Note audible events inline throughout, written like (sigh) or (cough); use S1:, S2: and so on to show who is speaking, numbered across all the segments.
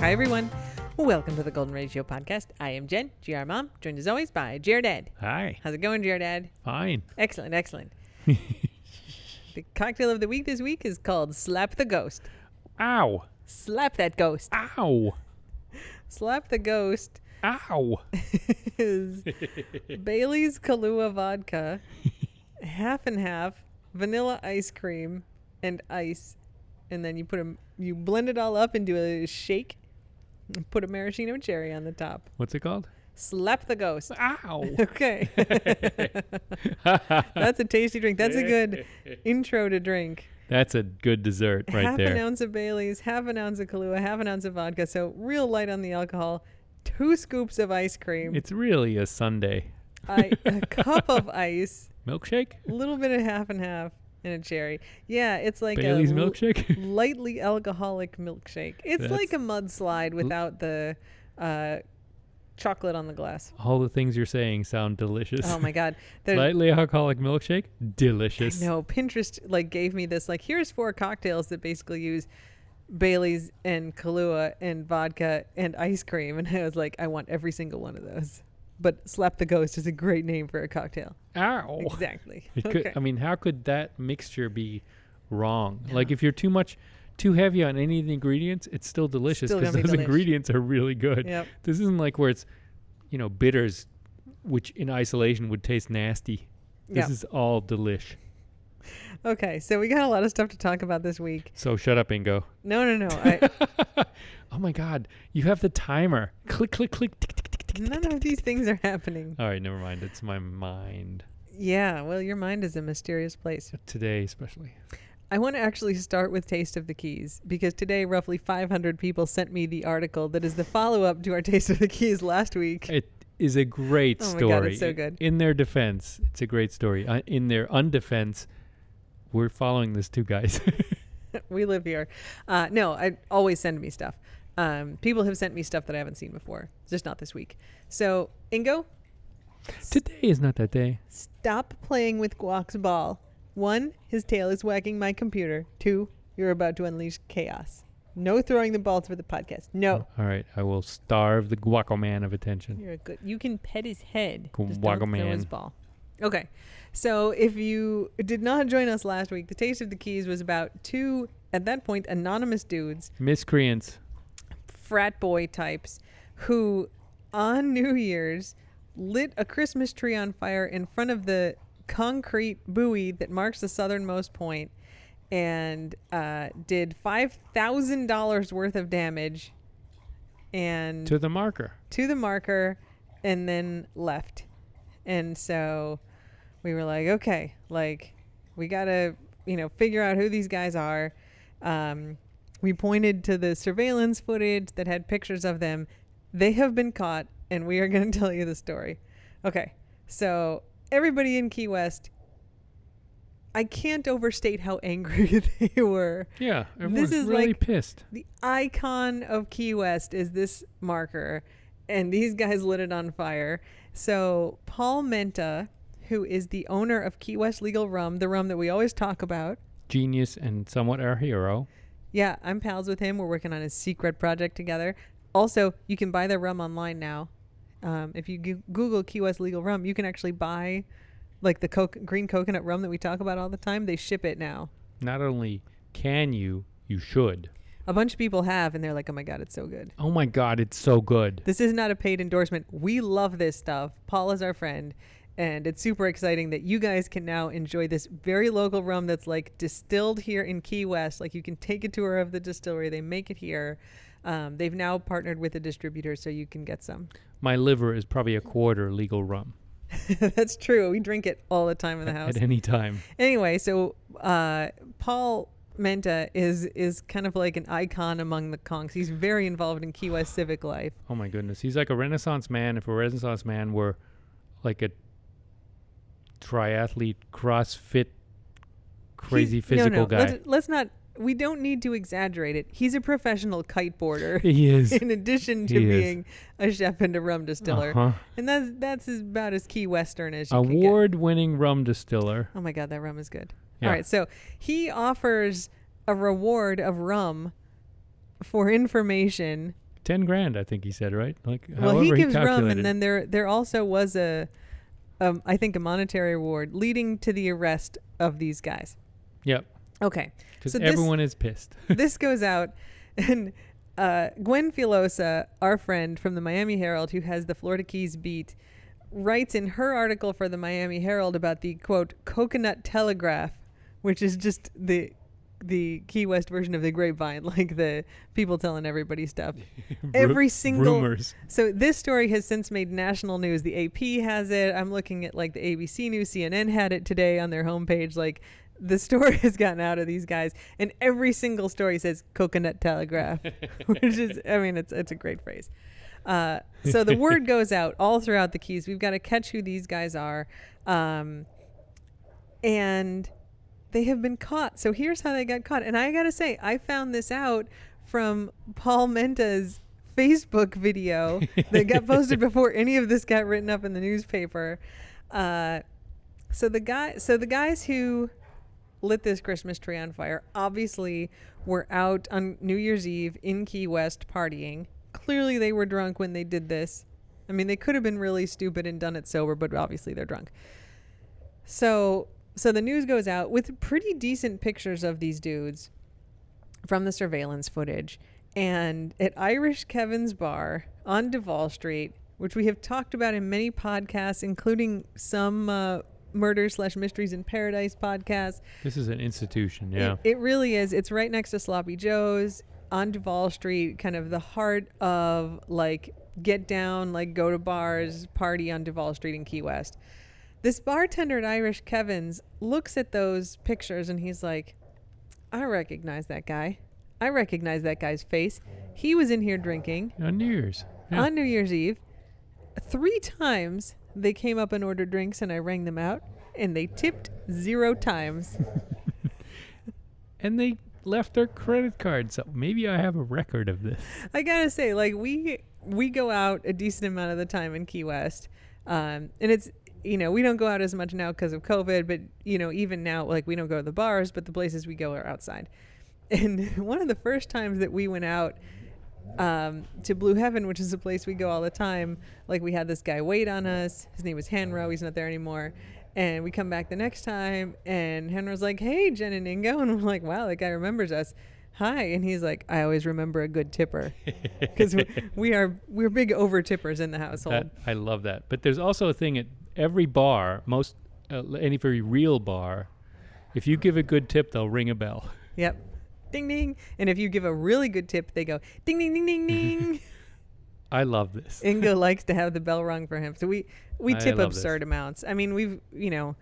S1: Hi, everyone. Welcome to the Golden Ratio Podcast. I am Jen, GR Mom, joined as always by GR Dad.
S2: Hi.
S1: How's it going, GR Dad?
S2: Fine.
S1: Excellent, excellent. (laughs) the cocktail of the week this week is called Slap the Ghost.
S2: Ow.
S1: Slap that ghost.
S2: Ow. (laughs)
S1: Slap the Ghost
S2: Ow. (laughs)
S1: is Bailey's Kahlua vodka, half and half, vanilla ice cream, and ice. And then you put them, you blend it all up into a shake. (laughs) Put a maraschino cherry on the top.
S2: What's it called?
S1: Slap the ghost.
S2: Ow. (laughs)
S1: Okay. (laughs) That's a tasty drink. That's a good intro to drink.
S2: That's a good dessert right there.
S1: half an ounce of Bailey's, half an ounce of Kahlua, half an ounce of vodka. So real light on the alcohol. Two scoops of ice cream.
S2: It's really a sundae.
S1: I, a cup of ice.
S2: Milkshake?
S1: A little bit of half and half. And a cherry. Yeah, it's like
S2: Bailey's
S1: a l-
S2: milkshake? (laughs)
S1: lightly alcoholic milkshake. It's
S2: That's-
S1: like a mudslide without the uh, chocolate on the glass.
S2: All the things you're saying sound delicious.
S1: Oh my god. (laughs) There's-
S2: Lightly alcoholic milkshake? Delicious.
S1: No, Pinterest like gave me this like here's four cocktails that basically use Bailey's and Kahlua and vodka and ice cream (laughs) and I was like I want every single one of those. But Slap the Ghost is a great name for a cocktail.
S2: Ow.
S1: Exactly. (laughs) Okay.
S2: could, I mean, how could that mixture be wrong? Like, if you're too much, too heavy on any of the ingredients, it's still delicious because
S1: be
S2: those
S1: delish.
S2: ingredients are really good.
S1: yep.
S2: This isn't like where it's, you know, bitters, which in isolation would taste nasty. This
S1: Yeah.
S2: is all delish.
S1: Okay, so we got a lot of stuff to talk about this week.
S2: So shut up, Ingo.
S1: No, no, no. I, (laughs)
S2: oh my God, you have the timer. Click, click, click. Tick, tick.
S1: None of these things are happening.
S2: All right, never mind. It's my mind
S1: Yeah, well, your mind is a mysterious place.
S2: today, especially.
S1: I want to actually start with Taste of the Keys because today roughly 500 people sent me the article that is the follow-up to our Taste of the Keys last week.
S2: It is a great
S1: Oh my
S2: story.
S1: God, it's so good.
S2: In their defense, it's a great story. Uh, in their undefense, we're following this two guys. (laughs) (laughs)
S1: we live here. Uh, no, I always send me stuff. Um, people have sent me stuff that I haven't seen before, just not this week. So, Ingo,
S2: Today is not that day.
S1: stop playing with Guac's ball. One, his tail is wagging my computer. Two, you're about to unleash chaos. No throwing the balls for the podcast. No.
S2: All right, I will starve the guaco man of attention.
S1: You're a good. You can pet his head. Just don't throw his
S2: man.
S1: ball. Okay. So if you did not join us last week, the Taste of the Keys was about two, at that point, anonymous dudes,
S2: Miscreants.
S1: frat boy types, who on New Year's lit a Christmas tree on fire in front of the concrete buoy that marks the southernmost point and uh, did $5,000 worth of damage and
S2: To the marker.
S1: to the marker and then left. And so we were like, okay, like we got to, you know, figure out who these guys are. Um, we pointed to the surveillance footage that had pictures of them. They have been caught, and we are going (laughs) to tell you the story. Okay, so everybody in Key West, I can't overstate how angry (laughs) they were.
S2: Yeah, everyone's
S1: is
S2: really
S1: like-
S2: pissed.
S1: The icon of Key West is this marker, and these guys lit it on fire. So, Paul Menta, who is the owner of Key West Legal Rum, the rum that we always talk about.
S2: Genius and somewhat our hero.
S1: Yeah, I'm pals with him. We're working on a secret project together. Also, you can buy their rum online now. Um, if you go- Google Key West Legal Rum, you can actually buy like the coke green coconut rum that we talk about all the time. They ship it now.
S2: Not only can you, you should.
S1: A bunch of people have, and they're like, "Oh my god, it's so good."
S2: Oh my God, it's so good.
S1: This is not a paid endorsement. We love this stuff. Paul is our friend, and it's super exciting that you guys can now enjoy this very local rum that's like distilled here in Key West. Like you can take a tour of the distillery. They make it here. Um, they've now partnered with a distributor, so you can get some.
S2: My liver is probably a quarter legal rum (laughs)
S1: that's true. We drink it all the time in the house.
S2: at any time.
S1: Anyway, so uh, Paul Menta is is kind of like an icon among the Conchs. He's very involved in Key West civic life. (sighs)
S2: Oh my goodness, he's like a Renaissance man. If a Renaissance man were like a triathlete, CrossFit, crazy
S1: He-
S2: physical
S1: no, no,
S2: guy,
S1: Let's, let's not. We don't need to exaggerate it. He's a professional kiteboarder. (laughs)
S2: he is.
S1: in addition to
S2: He is.
S1: being a chef and a rum distiller,
S2: Uh-huh.
S1: and that's that's as, about as Key Western as you can get.
S2: Award-winning rum distiller.
S1: Oh my God, that rum is good.
S2: Yeah.
S1: All right, so he offers a reward of rum for information
S2: ten grand. I think he said right. Like
S1: well, he gives rum, and then there there also was a, um, I think a monetary award leading to the arrest of these guys.
S2: Yep.
S1: Okay,
S2: because
S1: So this-
S2: everyone is pissed. (laughs)
S1: this goes out, and uh, Gwen Filosa, our friend from the Miami Herald, who has the Florida Keys beat, writes in her article for the Miami Herald about the quote coconut telegraph, which is just the the Key West version of the grapevine, (laughs) like the people telling everybody stuff. (laughs) Every single-
S2: rumors.
S1: So this story has since made national news. The AP has it. I'm looking at like the ABC News, CNN had it today on their homepage. Like the (laughs) story has gotten out of these guys, and every single story says "coconut telegraph," which is, I mean, it's it's a great phrase. Uh, so the word goes out all throughout the Keys. We've got to catch who these guys are, um, and they have been caught. So here's how they got caught. And I got to say, I found this out from Paul Menta's Facebook video that got posted (laughs) before any of this got written up in the newspaper. Uh, so the guy, so the guys who lit this Christmas tree on fire obviously were out on New Year's Eve in Key West partying. Clearly, they were drunk when they did this. I mean, they could have been really stupid and done it sober, but obviously they're drunk. So, so the news goes out with pretty decent pictures of these dudes from the surveillance footage. And at Irish Kevin's bar on Duval Street, which we have talked about in many podcasts, including some uh, murder slash mysteries in paradise podcasts.
S2: This is an institution. Yeah.
S1: It, it really is. It's right next to Sloppy Joe's on Duval Street, kind of the heart of like get down, like go to bars, party on Duval Street in Key West. This bartender at Irish Kevin's looks at those pictures and he's like, I recognize that guy. I recognize that guy's face. He was in here drinking
S2: on New Year's. Yeah.
S1: on New Year's Eve. Three times they came up and ordered drinks and I rang them out and they tipped zero times. (laughs)
S2: and they left their credit card. So maybe I have a record of this.
S1: I gotta say, like we we go out a decent amount of the time in Key West, um, and it's you know we don't go out as much now because of COVID, but you know even now like we don't go to the bars, but the places we go are outside. (laughs) And one of the first times that we went out um, to Blue Heaven, which is a place we go all the time, like we had this guy wait on us. His name was Henro. He's not there anymore. And we come back the next time, and Henro's like, "Hey, Jen and Ingo," (laughs) and we're like, "Wow, that guy remembers us." Hi, and he's like, "I always remember a good tipper." (laughs) because we, we are we're big over tippers in the household.
S2: That, I love that. But there's also a thing at every bar, most uh, any very real bar, if you give a good tip, they'll ring a bell.
S1: Yep. Ding ding. And if you give a really good tip, they go ding ding ding ding ding. (laughs)
S2: I love this. (laughs)
S1: Ingo likes to have the bell rung for him. So we we
S2: I
S1: tip
S2: love this.
S1: absurd amounts. I mean, we've you know,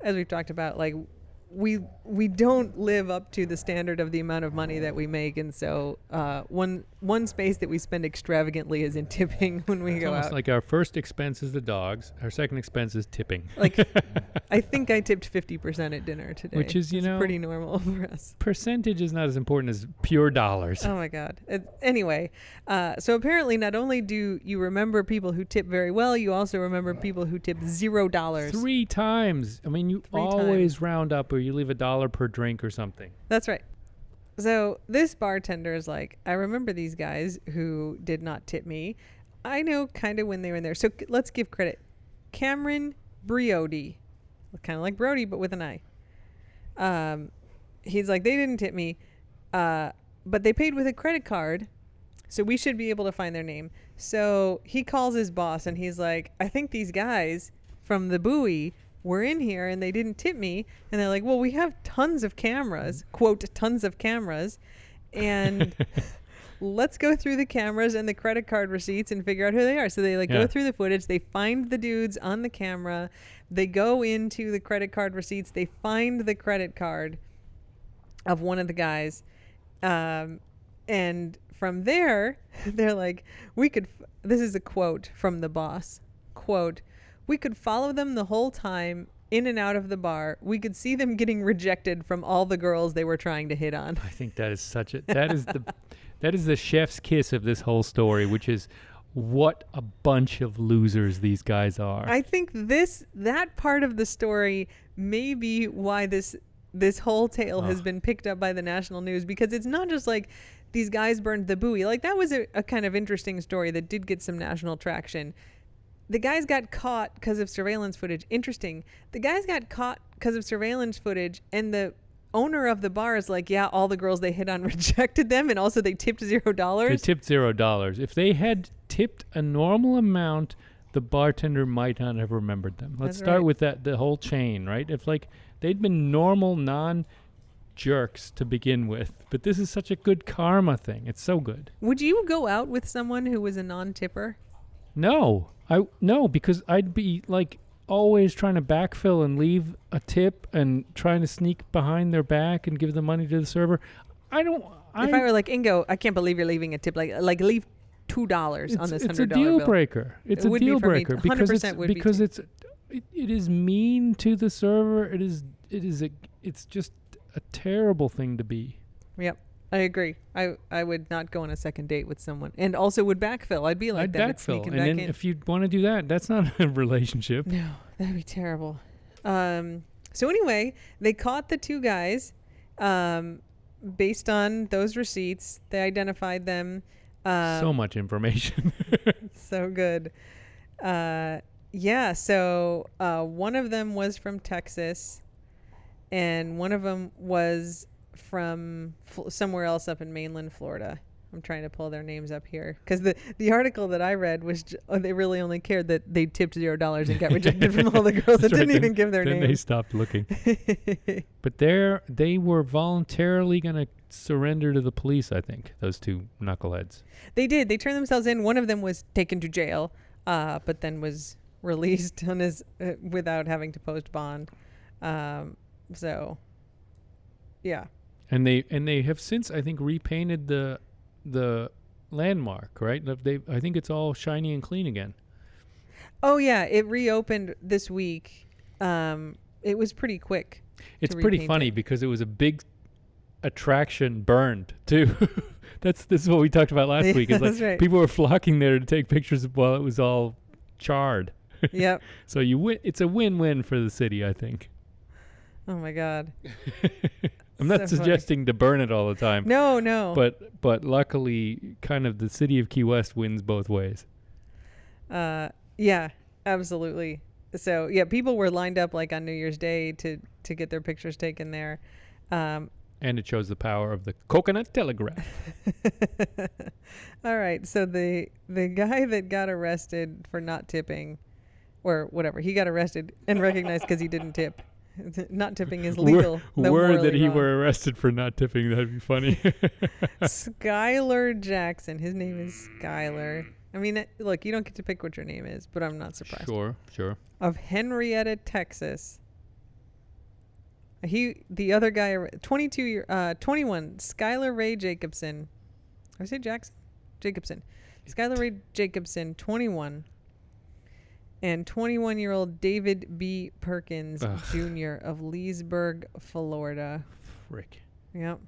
S1: as we've talked about, like we we don't live up to the standard of the amount of money that we make, and so uh, one one space that we spend extravagantly is in (laughs) tipping when we
S2: It's
S1: go out.
S2: like our first expense is the dogs. Our second expense is tipping.
S1: Like, (laughs) I think I tipped fifty percent at dinner today,
S2: Which is, you
S1: It's
S2: know-
S1: pretty normal for us.
S2: Percentage is not as important as pure dollars.
S1: Oh my God. It, anyway, uh, so apparently, not only do you remember people who tip very well, you also remember people who tip zero dollars.
S2: Three times. I mean, you
S1: Three
S2: always round up or you leave a dollar per drink or something.
S1: That's right. So this bartender is like, I remember these guys who did not tip me. I know kind of when they were in there. So c- let's give credit. Cameron Briody, kind of like Brody, but with an I. Um, he's like, they didn't tip me, uh, but they paid with a credit card. So we should be able to find their name. So he calls his boss and he's like, I think these guys from the buoy were in here and they didn't tip me. And they're like, well, we have tons of cameras, quote, tons of cameras. And (laughs) let's go through the cameras and the credit card receipts and figure out who they are. So they like
S2: Yeah.
S1: go through the footage, they find the dudes on the camera, they go into the credit card receipts, they find the credit card of one of the guys. Um, and from there, (laughs) they're like, we could, f- this is a quote from the boss quote, we could follow them the whole time in and out of the bar. We could see them getting rejected from all the girls they were trying to hit on.
S2: I think that is such a that is the (laughs) that is the chef's kiss of this whole story, which is what a bunch of losers these guys are.
S1: I think this that part of the story may be why this this whole tale has been picked up by the national news because it's not just like these guys burned the buoy. Like that was a, a kind of interesting story that did get some national traction. The guys got caught because of surveillance footage. Interesting. The guys got caught because of surveillance footage, and the owner of the bar is like, yeah, all the girls they hit on (laughs) rejected them, and also they tipped zero dollars.
S2: They tipped zero dollars. If they had tipped a normal amount, the bartender might not have remembered them. Let's
S1: That's
S2: start
S1: right.
S2: with that the whole chain, right? If like they'd been normal non jerks to begin with, but this is such a good karma thing. It's so good.
S1: Would you go out with someone who was a non-tipper?
S2: No, I no because I'd be like always trying to backfill and leave a tip and trying to sneak behind their back and give the money to the server. I don't. I,
S1: if I were like Ingo, I can't believe you're leaving a tip. Like like leave two dollars on
S2: it's,
S1: this
S2: it's a
S1: hundred dollar
S2: deal
S1: bill.
S2: breaker. It's
S1: It
S2: a
S1: be
S2: deal
S1: me.
S2: breaker because it's
S1: 100% would be
S2: because
S1: too.
S2: it's it, it is mean to the server. It is it is a it's just a terrible thing to be.
S1: Yep, I agree. I I would not go on a second date with someone, and also would backfill. I'd be like
S2: I'd
S1: that.
S2: Backfill, and
S1: back
S2: then
S1: in.
S2: if you want to do that, that's not a (laughs) relationship.
S1: No, that'd be terrible. Um, so anyway, they caught the two guys. Um, based on those receipts, they identified them. Um,
S2: so much information. (laughs)
S1: so good. Uh, yeah. So uh, one of them was from Texas, and one of them was from Fl- somewhere else up in mainland Florida. I'm trying to pull their names up here because the the article that I read was j- oh, they really only cared that they tipped zero dollars and got rejected from all the (laughs) girls that
S2: right,
S1: didn't
S2: then-
S1: even give their
S2: then they stopped looking. (laughs) But they're they were voluntarily gonna surrender to the police. I think those two knuckleheads.
S1: They did. They turned themselves in. One of them was taken to jail, uh, but then was (laughs) released on his uh, without having to post bond. Um, so, yeah,
S2: and they and they have since I think repainted the the landmark. Right? They I think it's all shiny and clean again.
S1: Oh yeah, it reopened this week. Um, it was pretty quick.
S2: It's pretty funny
S1: it.
S2: because it was a big attraction burned too. (laughs) that's this is what we talked about last (laughs)
S1: Yeah,
S2: week. It's like
S1: that's right.
S2: people were flocking there to take pictures while it was all charred. (laughs)
S1: yep.
S2: So you win. It's a win-win for the city, I think.
S1: Oh my god.
S2: I'm not
S1: So funny.
S2: suggesting to burn it all the time,
S1: No, no.
S2: but but luckily, kind of the city of Key West wins both ways.
S1: Uh, yeah, absolutely. So yeah, people were lined up like on New Year's Day to to get their pictures taken there. Um,
S2: And it shows the power of the coconut telegraph. (laughs)
S1: All right. So the the guy that got arrested for not tipping, or whatever, he got arrested and recognized because he didn't tip. (laughs) not tipping is legal. though
S2: Word that he
S1: wrong.
S2: were arrested for not tipping. That'd be funny.
S1: Skylar Jackson. His name is (laughs) Skylar. I mean, look, you don't get to pick what your name is, but I'm not surprised.
S2: sure, sure.
S1: Of Henrietta, Texas. He, the other guy, 22 year, uh, 21, Skylar Ray Jacobson. I say Jackson? Jacobson. Skylar Ray Jacobson, 21. And 21 year old David B. Perkins
S2: Ugh.
S1: Jr. of Leesburg, Florida.
S2: Frick.
S1: Yep.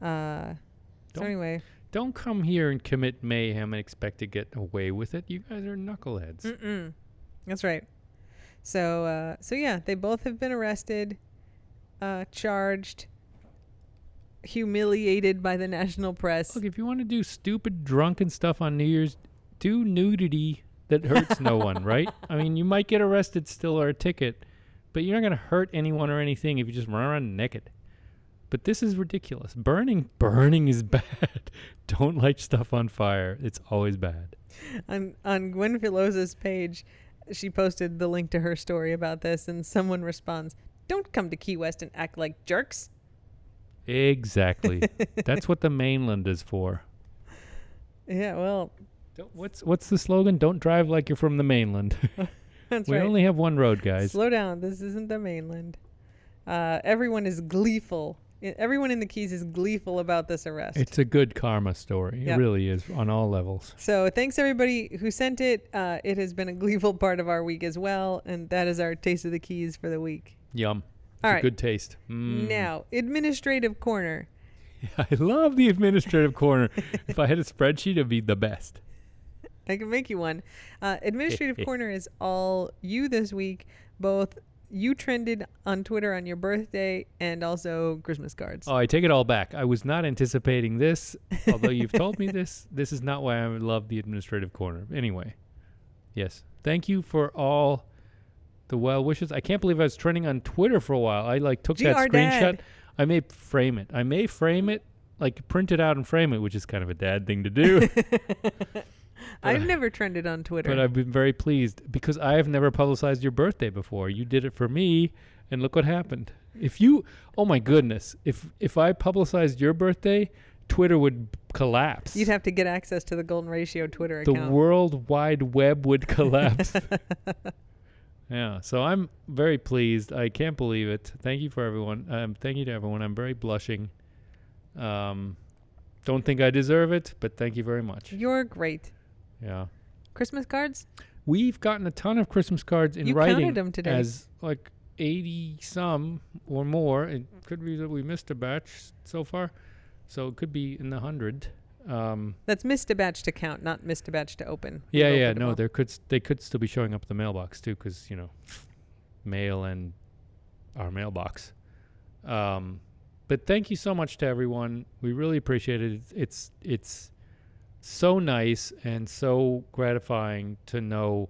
S1: Uh, so anyway,
S2: Don't come here and commit mayhem and expect to get away with it. You guys are knuckleheads.
S1: Mm-mm. That's right. So, uh, so yeah, they both have been arrested, uh, charged, humiliated by the national press.
S2: Look, if you want to do stupid drunken stuff on New Year's, do nudity that hurts no one, right? (laughs) I mean, you might get arrested still or a ticket, but you're not going to hurt anyone or anything if you just run around naked. But this is ridiculous. Burning, burning is (laughs) bad. Don't light stuff on fire. It's always bad.
S1: On on Gwen Filosa's page, she posted the link to her story about this, and someone responds, "Don't come to Key West and act like jerks."
S2: Exactly. (laughs) That's what the mainland is for.
S1: Yeah, well,
S2: Don't, what's what's the slogan? Don't drive like you're from the mainland. (laughs)
S1: that's (laughs)
S2: we
S1: right.
S2: only have one road, guys.
S1: Slow down. This isn't the mainland. Uh, everyone is gleeful. I- Everyone in the Keys is gleeful about this arrest.
S2: It's a good karma story.
S1: Yep.
S2: It really is on all levels.
S1: So thanks everybody who sent it. Uh, it has been a gleeful part of our week as well, and that is our taste of the keys for the week.
S2: Yum. It's
S1: All
S2: a good taste. Mm.
S1: Now, administrative corner. (laughs)
S2: I love the administrative corner. If I had a spreadsheet, it'd be the best.
S1: I can make you one. Uh, administrative (laughs) corner is all you this week, both you trended on Twitter on your birthday and also Christmas cards.
S2: Oh, I take it all back. I was not anticipating this, although you've told me this. (laughs) This is not why I love the administrative corner. Anyway, yes. Thank you for all the well wishes. I can't believe I was trending on Twitter for a while. I like took that screenshot.
S1: Dad.
S2: I may frame it. I may frame it, like print it out and frame it, which is kind of a dad thing to do. (laughs) (laughs)
S1: I've never trended on Twitter.
S2: but I've been very pleased because I have never publicized your birthday before. You did it for me, and look what happened. If you, oh my goodness, if if I publicized your birthday, Twitter would collapse.
S1: You'd have to get access to the Golden Ratio Twitter
S2: the
S1: account.
S2: World Wide Web would collapse. (laughs) (laughs) yeah, so I'm very pleased. I can't believe it. Thank you for everyone. Um, thank you to everyone. I'm very blushing. Um, don't think I deserve it, but thank you very much.
S1: You're great.
S2: Yeah.
S1: Christmas cards?
S2: We've gotten a ton of Christmas cards in
S1: You
S2: writing
S1: counted 'em today.
S2: as like 80 some or more. It could be that we missed a batch so far. So it could be in the 100. Um,
S1: That's missed a batch to count, not missed a batch to open. We've
S2: yeah, yeah, no, there could they could still be showing up the mailbox too cuz you know, mail and our mailbox. Um, but thank you so much to everyone. We really appreciate it. It's it's, it's so nice and so gratifying to know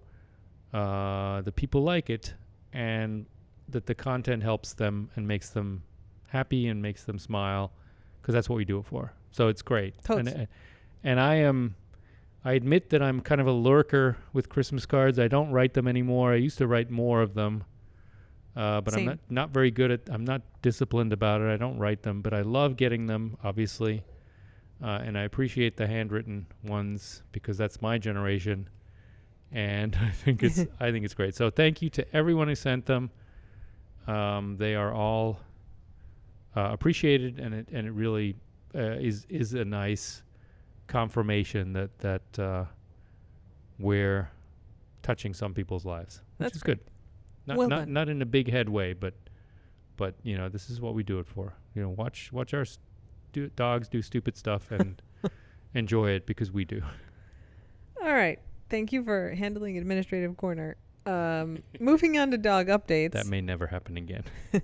S2: uh, the people like it and that the content helps them and makes them happy and makes them smile because that's what we do it for. So it's great. And,
S1: Totes.
S2: uh, and I am, I admit that I'm kind of a lurker with Christmas cards. I don't write them anymore. I used to write more of them. Uh, but
S1: Same.
S2: I'm not, not very good at I'm not disciplined about it. I don't write them, but I love getting them, obviously. Uh, and I appreciate the handwritten ones because that's my generation. And (laughs) I think it's (laughs) I think it's great. So thank you to everyone who sent them. Um, they are all uh, appreciated, and it and it really uh, is is a nice confirmation that that uh, we're touching some people's lives, which
S1: That's
S2: is good. Not
S1: Well
S2: not
S1: done.
S2: not in a big head way, but but you know this is what we do it for. You know, watch watch our stu- dogs do stupid stuff and (laughs) enjoy it because we do.
S1: All right. Thank you for handling administrative corner. Um, moving on to dog updates.
S2: That may never happen again. (laughs)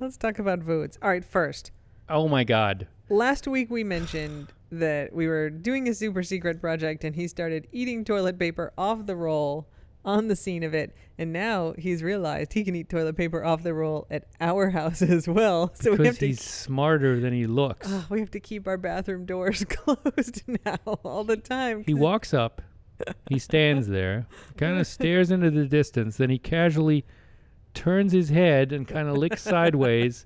S1: Let's talk about Voods. All right, first.
S2: Oh my God!
S1: Last week we mentioned that we were doing a super secret project and he started eating toilet paper off the roll on the scene of it. And now he's realized he can eat toilet paper off the roll at our (laughs) house as well. So we have to
S2: he's smarter than he looks.
S1: Ah, we have to keep our bathroom doors (laughs) closed now all the time.
S2: He walks up, he stands there, kind of stares into the distance, then he casually turns his head and kind of licks sideways,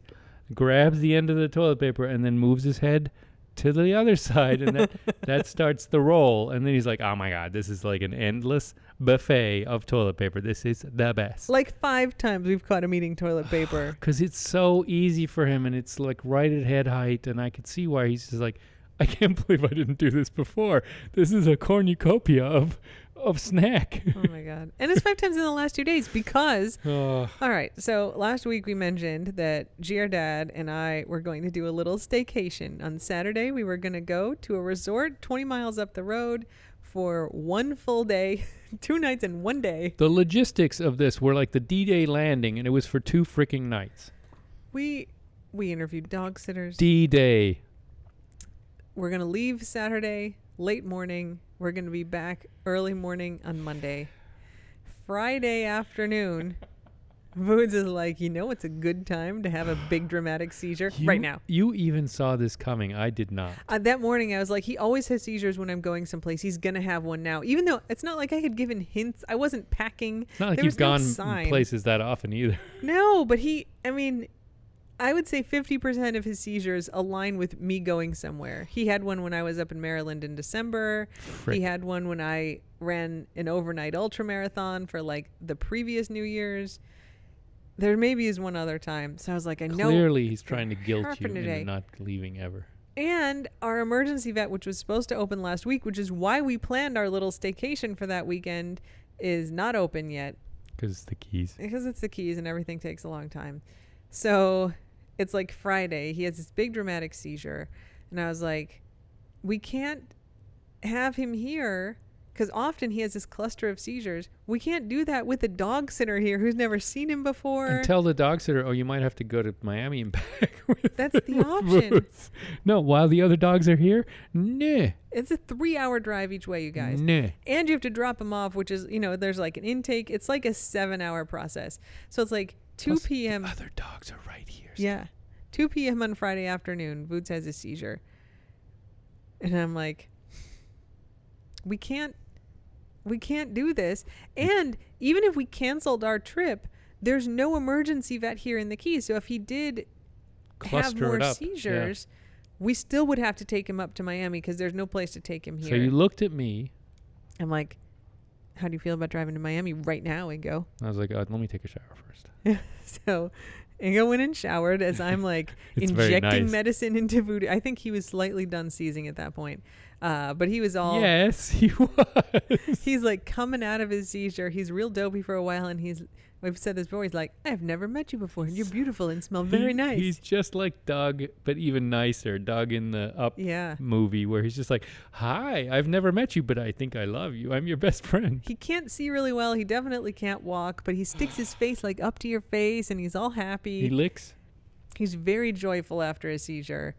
S2: grabs the end of the toilet paper, and then moves his head to the other (laughs) side, and that that starts the roll. And then he's like, "Oh my god, this is like an endless buffet of toilet paper. This is the best."
S1: like five times we've caught him eating toilet (sighs) paper.
S2: because it's so easy for him and it's like right at head height and i could see why he's just like i can't (laughs) believe i didn't do this before this is a cornucopia of of snack (laughs)
S1: oh my god! And it's five times in the last two days because (sighs)
S2: oh,
S1: All right. So last week we mentioned that GR Dad and I were going to do a little staycation. On Saturday, we were going to go to a resort 20 miles up the road for one full day, (laughs) two nights and one day.
S2: the logistics of this were like the d-day landing and it was for two freaking nights
S1: We we interviewed dog sitters.
S2: d-day
S1: we're going to leave Saturday late morning. We're going to be back early morning on Monday. Friday afternoon, (laughs) Voods is like, you know, it's a good time to have a big dramatic seizure right now.
S2: you even saw this coming i did not
S1: Uh, that morning, I was like, he always has seizures when I'm going someplace. He's gonna have one now, even though it's not like I had given hints. I wasn't packing.
S2: it's not like
S1: There
S2: you've
S1: no
S2: gone
S1: sign.
S2: places that often either
S1: No, but he. I mean, I would say 50% of his seizures align with me going somewhere. He had one when I was up in Maryland in December.
S2: Frick.
S1: He had one when I ran an overnight ultra marathon for like the previous New Year's. There maybe is one other time. So I was like, I know
S2: clearly he's trying to guilt you into not leaving ever
S1: And our emergency vet, which was supposed to open last week, which is why we planned our little staycation for that weekend, is not open yet
S2: because it's the keys
S1: because it's the keys and everything takes a long time. So it's like Friday. He has this big dramatic seizure. And I was like, we can't have him here because often he has this cluster of seizures. We can't do that with a dog sitter here who's never seen him before.
S2: And tell the dog sitter, oh, you might have to go to Miami and (laughs) back.
S1: That's the option.
S2: Boots." (laughs) No, while the other dogs are here, nah,
S1: it's a three-hour drive each way, you guys.
S2: nah.
S1: and you have to drop them off, which is you know there's like an intake. It's like a seven-hour process. So it's like 2
S2: Plus, the
S1: p.m.
S2: Other dogs are right here.
S1: Yeah. 2 p.m. on Friday afternoon, Voods has a seizure. And I'm like, we can't, we can't do this. Mm. And even if we canceled our trip, there's no emergency vet here in the Keys. So if he did have more
S2: up. Yeah.
S1: seizures, we still would have to take him up to Miami because there's no place to take him here.
S2: So you looked at me.
S1: I'm like, how do you feel about driving to Miami right now, Ingo?
S2: I was like, uh, let me take a shower first. (laughs)
S1: So Ingo went and showered as I'm (laughs) like injecting
S2: nice.
S1: medicine into Voodoo. I think he was slightly done seizing at that point. Uh, but he was all
S2: Yes, he (laughs) was.
S1: he's like coming out of his seizure. He's real dopey for a while and he's we've said this before, he's like, I've never met you before and you're beautiful and smell very
S2: He-
S1: nice.
S2: He's just like Doug, but even nicer. Doug in the Up
S1: yeah.
S2: movie, where he's just like, "Hi, I've never met you, but I think I love you. I'm your best friend."
S1: He can't see really well. He definitely can't walk, but he sticks his face like up to your face and he's all happy.
S2: He licks.
S1: he's very joyful after a seizure.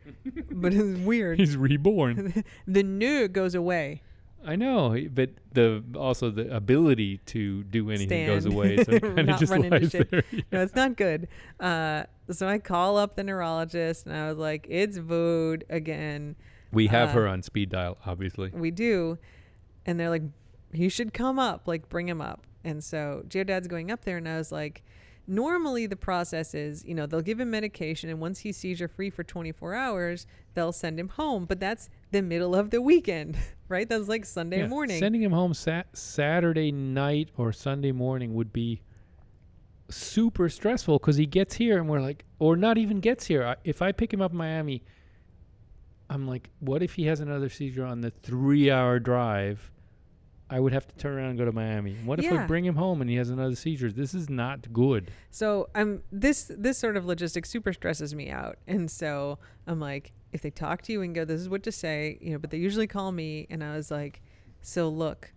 S1: but it's weird. (laughs)
S2: He's reborn. (laughs)
S1: the new goes away.
S2: I know, but the also the ability to do anything goes away. So he kind of
S1: Not
S2: just
S1: run into
S2: lies
S1: shit.
S2: there.
S1: no, it's not good. Uh, so I call up the neurologist and I was like, it's Vood again.
S2: We have
S1: Uh,
S2: her on speed dial, obviously.
S1: We do. And they're like, he should come up, like, bring him up. And so GR Dad's going up there and I was like, normally the process is, you know, they'll give him medication and once he's seizure free for 24 hours, they'll send him home. But that's the middle of the weekend, (laughs) right? That's like Sunday
S2: Yeah,
S1: morning.
S2: Sending him home sat- Saturday night or Sunday morning would be super stressful because he gets here and we're like, or not even gets here. I, if I pick him up in Miami, I'm like, what if he has another seizure on the three hour drive? I would have to turn around and go to Miami. What if
S1: Yeah.
S2: we bring him home and he has another seizure? This is not good.
S1: So I'm this this sort of logistics super stresses me out, and so I'm like, if they talk to you and go, this is what to say, you know, but they usually call me, and I was like, so look,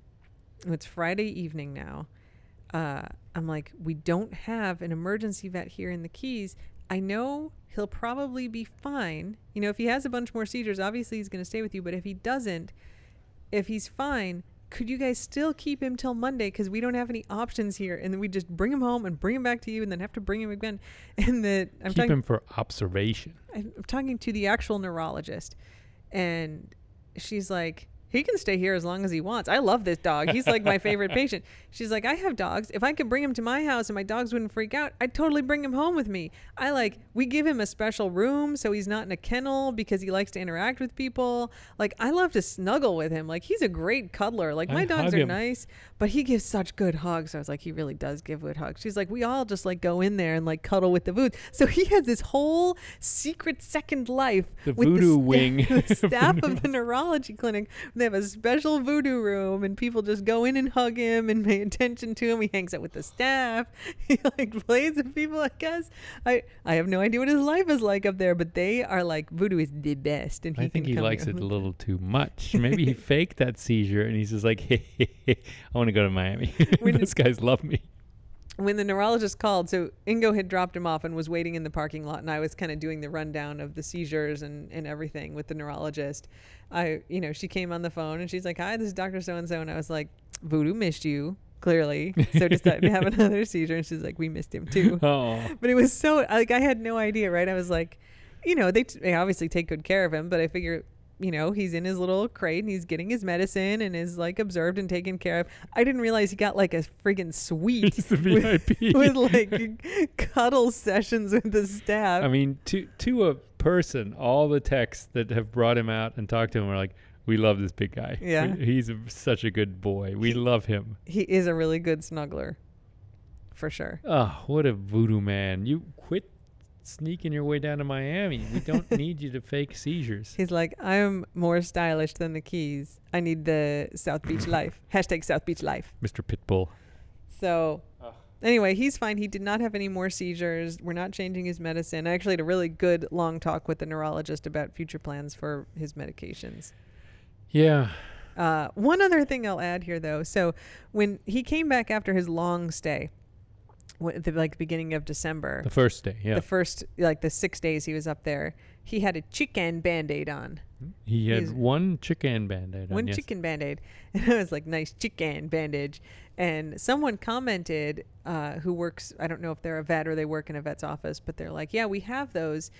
S1: it's Friday evening now. Uh, I'm like, we don't have an emergency vet here in the Keys. I know he'll probably be fine. You know, if he has a bunch more seizures, obviously he's going to stay with you. But if he doesn't, if he's fine, could you guys still keep him till Monday? Because we don't have any options here, and then we just bring him home and bring him back to you, and then have to bring him again. (laughs) And the I'm
S2: Keep
S1: talking,
S2: him for observation.
S1: I'm talking to the actual neurologist, and she's like, he can stay here as long as he wants. I love this dog. He's like my favorite (laughs) patient. She's like, I have dogs. If I could bring him to my house and my dogs wouldn't freak out, I'd totally bring him home with me. I like, we give him a special room so he's not in a kennel because he likes to interact with people. Like, I love to snuggle with him. Like, he's a great cuddler. Like, my
S2: I
S1: dogs are
S2: him.
S1: nice, but he gives such good hugs. I was like, he really does give good hugs. She's like, we all just like go in there and like cuddle with the Voods. So he has this whole secret second life
S2: The
S1: with
S2: voodoo
S1: sta-
S2: wing (laughs)
S1: the
S2: the (laughs)
S1: staff of the neurology clinic. They have a special voodoo room, and people just go in and hug him and pay attention to him. He hangs out with the staff. (laughs) He like plays with people. I guess I I have no idea what his life is like up there, but they are like voodoo is the best, and he
S2: I think he likes
S1: here.
S2: it a little too much. Maybe he faked that seizure and he's just like, hey, hey, hey, I want to go to Miami. (laughs)
S1: When-
S2: Those guys love me.
S1: when the neurologist called, so Ingo had dropped him off and was waiting in the parking lot, and I was kind of doing the rundown of the seizures and, and everything with the neurologist. I, you know, she came on the phone and she's like, "Hi, this is Doctor So and So," and I was like, "Voodoo missed you clearly, so decided to have (laughs) another seizure." And she's like, "We missed him too," (laughs)
S2: Oh,
S1: but it was so like I had no idea, right? I was like, you know, they, t- they obviously take good care of him, but I figure. You know, he's in his little crate and he's getting his medicine and is like observed and taken care of. I didn't realize he got like a friggin' suite
S2: he's the
S1: with-
S2: VIP.
S1: with like (laughs) cuddle sessions with the staff.
S2: I mean, to to a person, all the texts that have brought him out and talked to him are like, "We love this big guy.
S1: Yeah.
S2: We- he's a, such a good boy. We love him."
S1: he is a really good snuggler, for sure.
S2: Oh, what a voodoo man! You sneaking your way down to Miami. We don't (laughs) need you to fake seizures.
S1: He's like, I'm more stylish than the Keys. I need the South Beach (laughs) life. Hashtag South Beach life.
S2: Mr. Pitbull.
S1: So,
S2: Ugh.
S1: anyway, he's fine. He did not have any more seizures. We're not changing his medicine. I actually had a really good long talk with the neurologist about future plans for his medications.
S2: Yeah,
S1: Uh, one other thing I'll add here, though. So when he came back after his long stay, the like beginning of December,
S2: The first day, yeah.
S1: the first like the six days he was up there, he had a chicken band-aid on.
S2: he had
S1: he's-
S2: one chicken band-aid on,
S1: one
S2: yes.
S1: chicken band-aid (laughs) and i was like nice chicken bandage and someone commented uh, who works i don't know if they're a vet or they work in a vet's office but they're like yeah we have those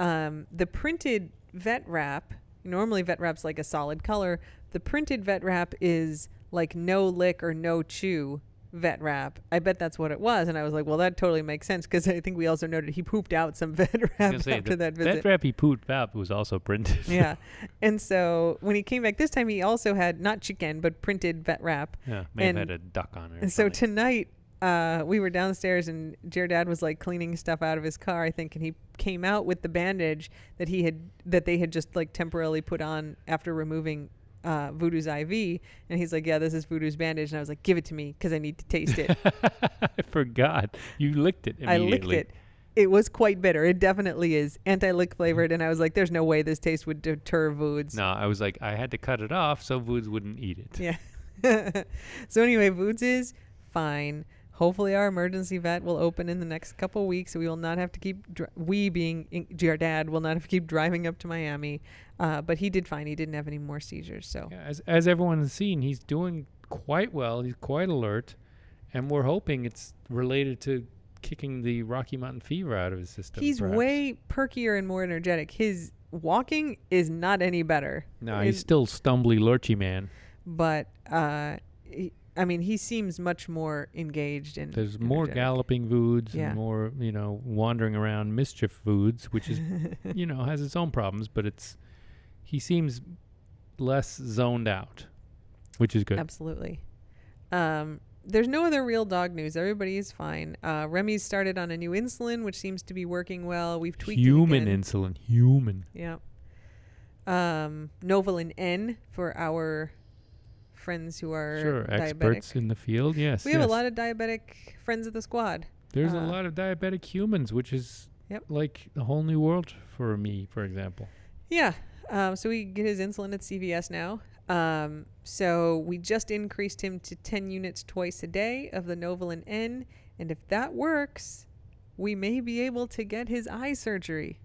S1: um, the printed vet wrap normally vet wrap's like a solid color the printed vet wrap is like no lick or no chew vet wrap i bet that's what it was and i was like well that totally makes sense because i think we also noted he pooped out some (laughs) vet wrap after
S2: the-
S1: that visit
S2: Vet wrap he pooped out was also printed.
S1: yeah. (laughs) And so when he came back this time, he also had not chicken, but printed vet wrap.
S2: yeah. May have had a duck on it.
S1: And so tonight, uh, we were downstairs and GR Dad was like cleaning stuff out of his car, I think, and he came out with the bandage that he had that they had just like temporarily put on after removing uh, Voodoo's IV. And he's like, "Yeah, this is Voodoo's bandage." And I was like, "Give it to me because I need to taste it." (laughs)
S2: I forgot. You licked it
S1: I licked it. It was quite bitter. It definitely is anti-lick flavored, and I was like, "There's no way this taste would deter Voods."
S2: No, I was like, I had to cut it off so Voods wouldn't eat it.
S1: Yeah. (laughs) so anyway, Voods is fine. Hopefully, our emergency vet will open in the next couple weeks. So we will not have to keep. Dr- we being in- our dad will not have to keep driving up to Miami. Uh, but he did fine. He didn't have any more seizures. So
S2: Yeah, as as everyone has seen, he's doing quite well. He's quite alert, and we're hoping it's related to kicking the Rocky Mountain fever out of his system.
S1: he's
S2: perhaps.
S1: way perkier and more energetic. His walking is not any better.
S2: No, he's still stumbly, lurchy man.
S1: but uh, he, I mean, he seems much more engaged and
S2: There's more
S1: energetic.
S2: galloping Voods
S1: Yeah.
S2: and more, you know, wandering around mischief Voods, which is, (laughs) you know, has its own problems, but it's he seems less zoned out, which is good.
S1: Absolutely. Um, there's no other real dog news. Everybody is fine. Uh, Remy's started on a new insulin, which seems to be working well. We've tweaked
S2: Human insulin, human.
S1: Yeah. Um, Novolin N for our friends who are
S2: Sure,
S1: diabetic.
S2: experts in the field. Yes,
S1: we have a lot of diabetic friends of the squad.
S2: There's a
S1: uh,
S2: lot of diabetic humans, which is
S1: Yep.
S2: like a whole new world for me, for example.
S1: Yeah. Um, so we get his insulin at CVS now. Um, so we just increased him to 10 units twice a day of the Novolin N. And if that works, we may be able to get his eye surgery.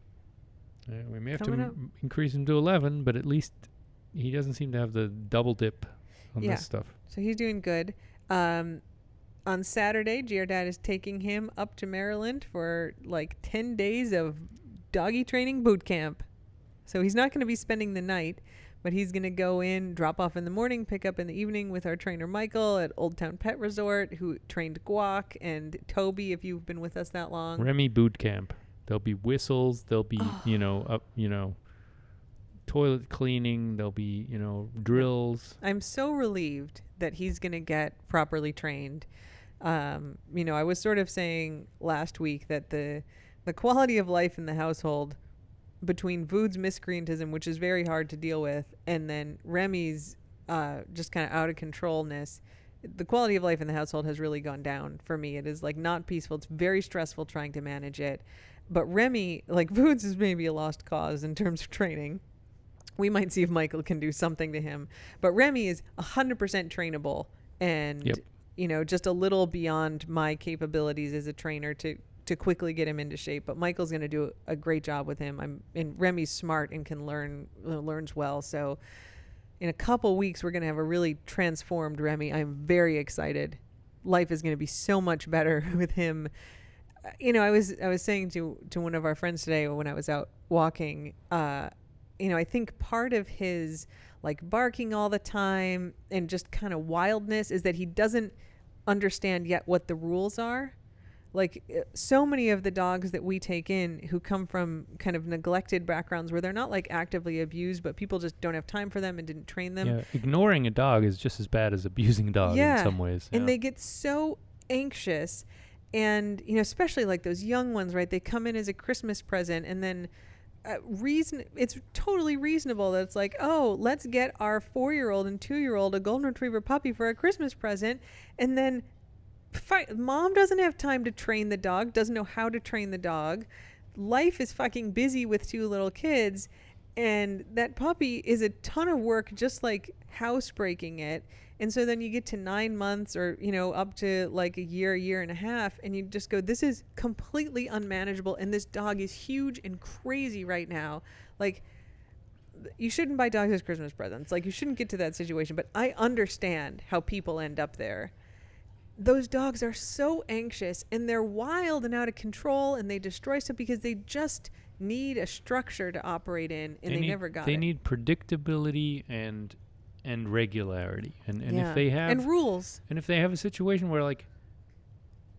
S2: Uh, we may have to
S1: Coming up.
S2: m- increase him to 11, but at least he doesn't seem to have the double dip on
S1: Yeah.
S2: this stuff.
S1: So he's doing good. Um, on Saturday, GR Dad is taking him up to Maryland for like 10 days of doggy training boot camp. So he's not going to be spending the night, but he's going to go in, drop off in the morning, pick up in the evening with our trainer Michael at Old Town Pet Resort, who trained Guac and Toby, if you've been with us that long.
S2: Remy boot camp. There'll be whistles. There'll be, you know, up, you know, toilet cleaning. There'll be, you know, drills.
S1: I'm so relieved that he's going to get properly trained. Um, you know, I was sort of saying last week that the the quality of life in the household between Vood's miscreantism, which is very hard to deal with, and then Remy's uh, just kind of out of controlness, the quality of life in the household has really gone down for me. It is like not peaceful. It's very stressful trying to manage it. But Remy, like (laughs) Vood's, is maybe a lost cause in terms of training. We might see if Michael can do something to him. But Remy is 100% trainable and,
S2: Yep.
S1: you know, just a little beyond my capabilities as a trainer to, to quickly get him into shape. But Michael's going to do a great job with him. I'm and Remy's smart and can learn uh, learns well. So in a couple weeks, we're going to have a really transformed Remy. I'm very excited. Life is going to be so much better (laughs) with him. Uh, You know, I was I was saying to to one of our friends today when I was out walking. Uh, you know, I think part of his like barking all the time and just kind of wildness is that he doesn't understand yet what the rules are. Like uh, so many of the dogs that we take in who come from kind of neglected backgrounds where they're not like actively abused, but people just don't have time for them and didn't train them.
S2: yeah, ignoring a dog is just as bad as abusing a dog
S1: Yeah,
S2: in some ways.
S1: and
S2: yeah.
S1: they get so anxious and you know especially like those young ones right they come in as a christmas present and then uh, reason it's totally reasonable that it's like oh let's get our four-year-old and two-year-old a golden retriever puppy for a christmas present and then fi- mom doesn't have time to train the dog doesn't know how to train the dog life is fucking busy with two little kids And that puppy is a ton of work, just like housebreaking it. And so then you get to nine months or, you know, up to like a year, year and a half, and you just go, this is completely unmanageable. And this dog is huge and crazy right now. Like, you shouldn't buy dogs as Christmas presents. Like, you shouldn't get to that situation. But I understand how people end up there. Those dogs are so anxious and they're wild and out of control and they destroy stuff because they just need a structure to operate in and they,
S2: need,
S1: never got
S2: They
S1: it.
S2: need predictability and and regularity. And and
S1: Yeah.
S2: if they have
S1: and rules.
S2: And if they have a situation where like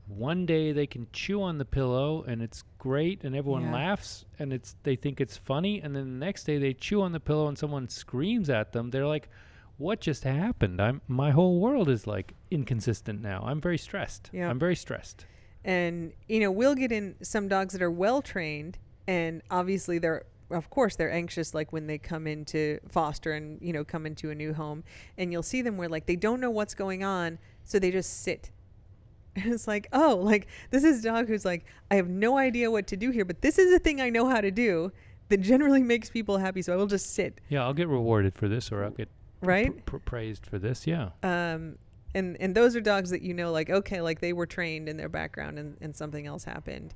S2: one day they can chew on the pillow and it's great and everyone
S1: Yeah.
S2: laughs and it's they think it's funny and then the next day they chew on the pillow and someone screams at them, they're like what just happened? I'm my whole world is like inconsistent now. I'm very stressed.
S1: Yeah.
S2: I'm very stressed.
S1: and you know we'll get in some dogs that are well trained and obviously they're of course they're anxious like when they come into foster and you know come into a new home and you'll see them where like they don't know what's going on so they just sit (laughs) and it's like oh like this is a dog who's like i have no idea what to do here but this is a thing i know how to do that generally (laughs) makes people happy so i will just sit
S2: Yeah, I'll get rewarded for this or I'll get
S1: right
S2: pr- pr- praised for this. Yeah.
S1: um and and those are dogs that you know like okay like they were trained in their background and, and something else happened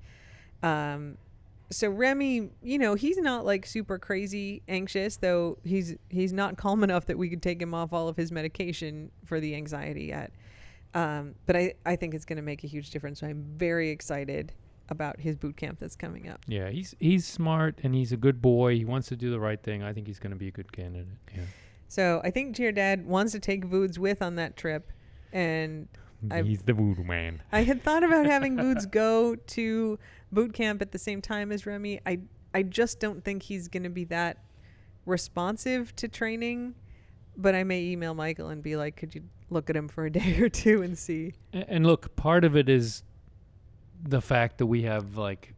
S1: um so remy you know he's not like super crazy anxious though he's he's not calm enough that we could take him off all of his medication for the anxiety yet um but i i think it's going to make a huge difference so i'm very excited about his boot camp that's coming up
S2: Yeah, he's he's smart and he's a good boy. He wants to do the right thing. I think he's going to be a good candidate. Yeah.
S1: so i think GR Dad wants to take voods with on that trip and I've-
S2: he's the voodoo man.
S1: I had thought about having Voods go to boot camp at the same time as Remy. I I just don't think he's going to be that responsive to training. But I may email Michael and be like, "Could you look at him for a (laughs) day or two and see?"
S2: And look, part of it is the fact that we have like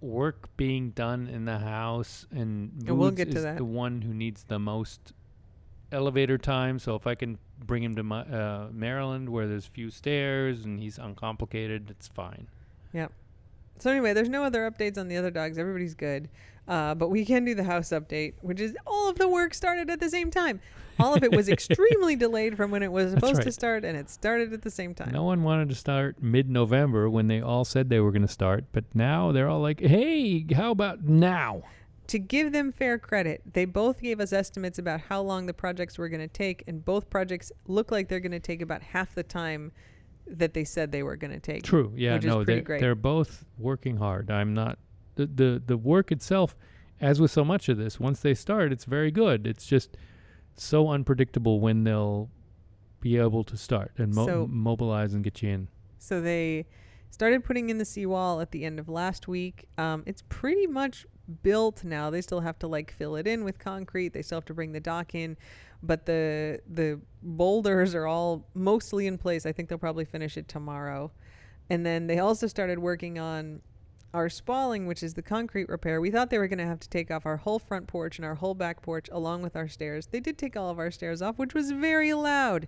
S2: work being done in the house, and
S1: Yeah, we'll get to
S2: is
S1: that.
S2: the one who needs the most elevator time. So if I can bring him to my, uh, Maryland, where there's few stairs and he's uncomplicated, it's fine.
S1: So anyway, there's no other updates on the other dogs. Everybody's good. Uh, but we can do the house update, which is all of the work started at the same time. All of it was (laughs) extremely delayed from when it was supposed to start, and it started at the same time.
S2: No one wanted to start mid-November when they all said they were going to start, but now they're all like, "Hey, how about now?"
S1: to give them fair credit, they both gave us estimates about how long the projects were going to take, and both projects look like they're going to take about half the time that they said they were going to take.
S2: True. Yeah. no,
S1: great.
S2: they're both working hard. I'm not the, the the work itself, as with so much of this. Once they start, it's very good. It's just so unpredictable when they'll be able to start and mo-
S1: So-
S2: mobilize and get you in.
S1: So they started putting in the seawall at the end of last week. Um, it's pretty much built now. They still have to like fill it in with concrete. They still have to bring the dock in, but the the boulders are all mostly in place. I think they'll probably finish it tomorrow. And then they also started working on our spalling, which is the concrete repair. We thought they were going to have to take off our whole front porch and our whole back porch along with our stairs. They did take all of our stairs off, which was very loud.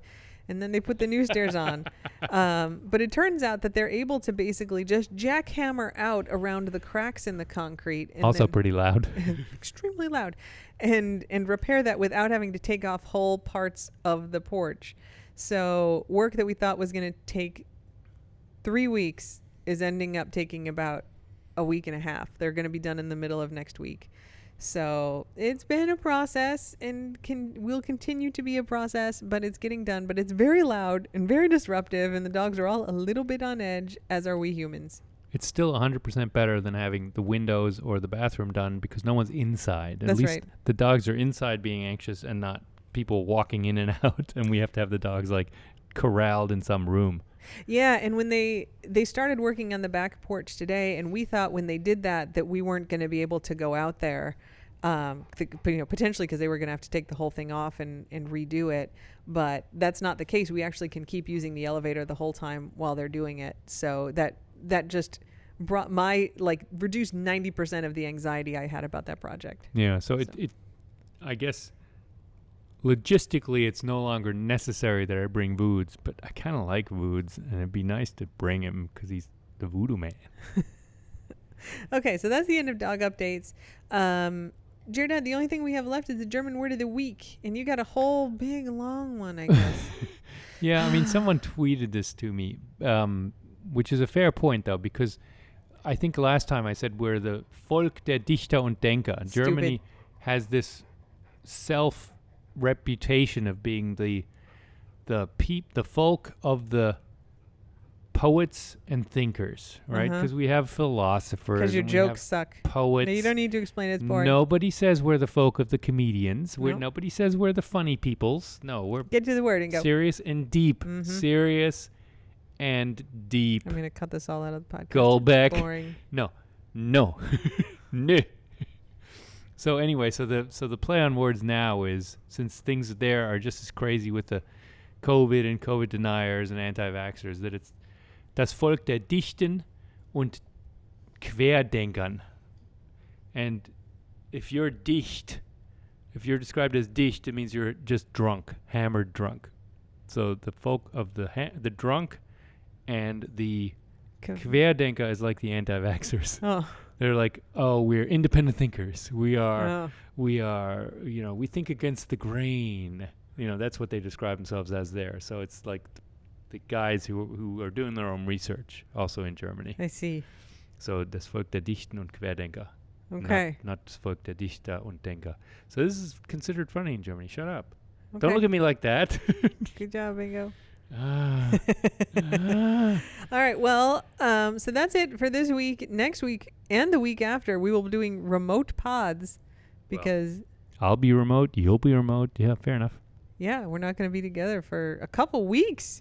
S1: And then they put the new stairs on. Um, but it turns out that they're able to basically just jackhammer out around the cracks in the concrete. And
S2: also pretty loud. (laughs)
S1: extremely loud and and repair that without having to take off whole parts of the porch so work that we thought was going to take three weeks is ending up taking about a week and a half they're going to be done in the middle of next week so it's been a process and can will continue to be a process but it's getting done but it's very loud and very disruptive and the dogs are all a little bit on edge as are we humans
S2: It's still 100% better than having the windows or the bathroom done because no one's inside. At
S1: That's
S2: least
S1: right.
S2: the dogs are inside being anxious and not people walking in and (laughs) out and we have to have the dogs like corralled in some room.
S1: Yeah, and when they they started working on the back porch today, and we thought when they did that that we weren't going to be able to go out there, um, th- you know, potentially because they were going to have to take the whole thing off and and redo it. But that's not the case. We actually can keep using the elevator the whole time while they're doing it. So that that just brought my like reduced ninety percent of the anxiety I had about that project.
S2: Yeah, so it, it I guess logistically it's no longer necessary that I bring Voods, but I kind of like Voods and it'd be nice to bring him cuz he's the voodoo man. (laughs)
S1: Okay, so that's the end of dog updates. Um, Jared, the only thing we have left is the German word of the week, and you got a whole big long one, I guess. (laughs)
S2: Yeah, I mean, someone (laughs) tweeted this to me, um, which is a fair point, though, because I think last time I said we're the Volk der Dichter und Denker.
S1: Stupid.
S2: Germany has this self reputation of being the the peep, the folk of the poets and thinkers, right?
S1: Uh-huh.
S2: Because we have philosophers,
S1: Because your
S2: and we have
S1: jokes suck.
S2: poets.
S1: No, you don't need to explain it. It's boring.
S2: Nobody says we're the folk of the comedians. We're, Nobody says we're the funny peoples. No, we're
S1: Get to the word and go.
S2: serious and deep.
S1: Mhm.
S2: Serious and deep.
S1: I'm going to cut this all out of the podcast.
S2: Go back.
S1: Boring.
S2: No, no, (laughs) no. So anyway, so the so the play on words now is since things there are just as crazy with the COVID and COVID deniers and anti-vaxxers that it's das Volk der Dichten und Querdenkern. And if you're dicht, if you're described as dicht, it means you're just drunk, hammered drunk. So the folk of the ha- the drunk and the Querdenker is like the anti-vaxxers.
S1: Oh,
S2: They're like, oh, we're independent thinkers. We are,
S1: oh.
S2: we are, you know, we think against the grain. You know, that's what they describe themselves as there. So it's like th- the guys who who are doing their own research, also in Germany.
S1: I see.
S2: So das Volk der Dichten und Querdenker. not-
S1: Okay.
S2: Not, das Volk der Dichter und Denker. So this is considered funny in Germany. Shut up.
S1: okay.
S2: Don't look at me like that. (laughs)
S1: Good job, Bingo.
S2: Ah, (laughs) ah.
S1: All right. Well, um, so that's it for this week. Next week and the week after, we will be doing remote pods
S2: Well.
S1: because,
S2: I'll be remote. You'll be remote. Yeah, fair enough.
S1: yeah, we're not going to be together for a couple weeks.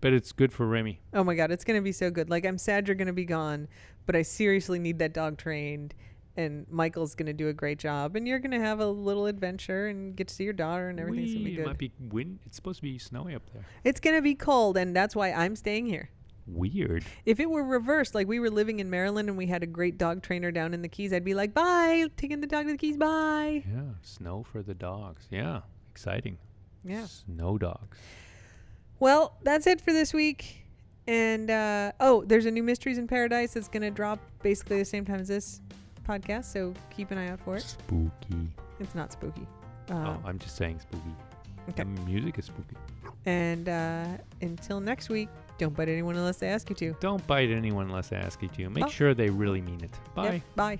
S2: But it's good for Remy.
S1: Oh my God, it's going to be so good. Like, I'm sad you're going to be gone, but I seriously need that dog trained. And Michael's going to do a great job. And you're going to have a little adventure and get to see your daughter, and everything's going to be good.
S2: It might be wind. It's supposed to be snowy up there.
S1: It's going to be cold, and that's why I'm staying here.
S2: Weird.
S1: If it were reversed, like we were living in Maryland and we had a great dog trainer down in the Keys, I'd be like, bye, taking the dog to the Keys, bye.
S2: Yeah, snow for the dogs. Yeah, exciting.
S1: Yeah.
S2: Snow dogs.
S1: Well, that's it for this week. And uh, oh, there's a new Mysteries in Paradise that's going to drop basically the same time as this podcast. So keep an eye out for it.
S2: Spooky.
S1: It's not spooky.
S2: oh,
S1: Uh,
S2: I'm just saying spooky.
S1: okay.
S2: The music is spooky.
S1: and uh, until next week, don't bite anyone unless they ask you to.
S2: Don't bite anyone unless they ask you to. Make sure they really mean it. Bye.
S1: Yep, bye.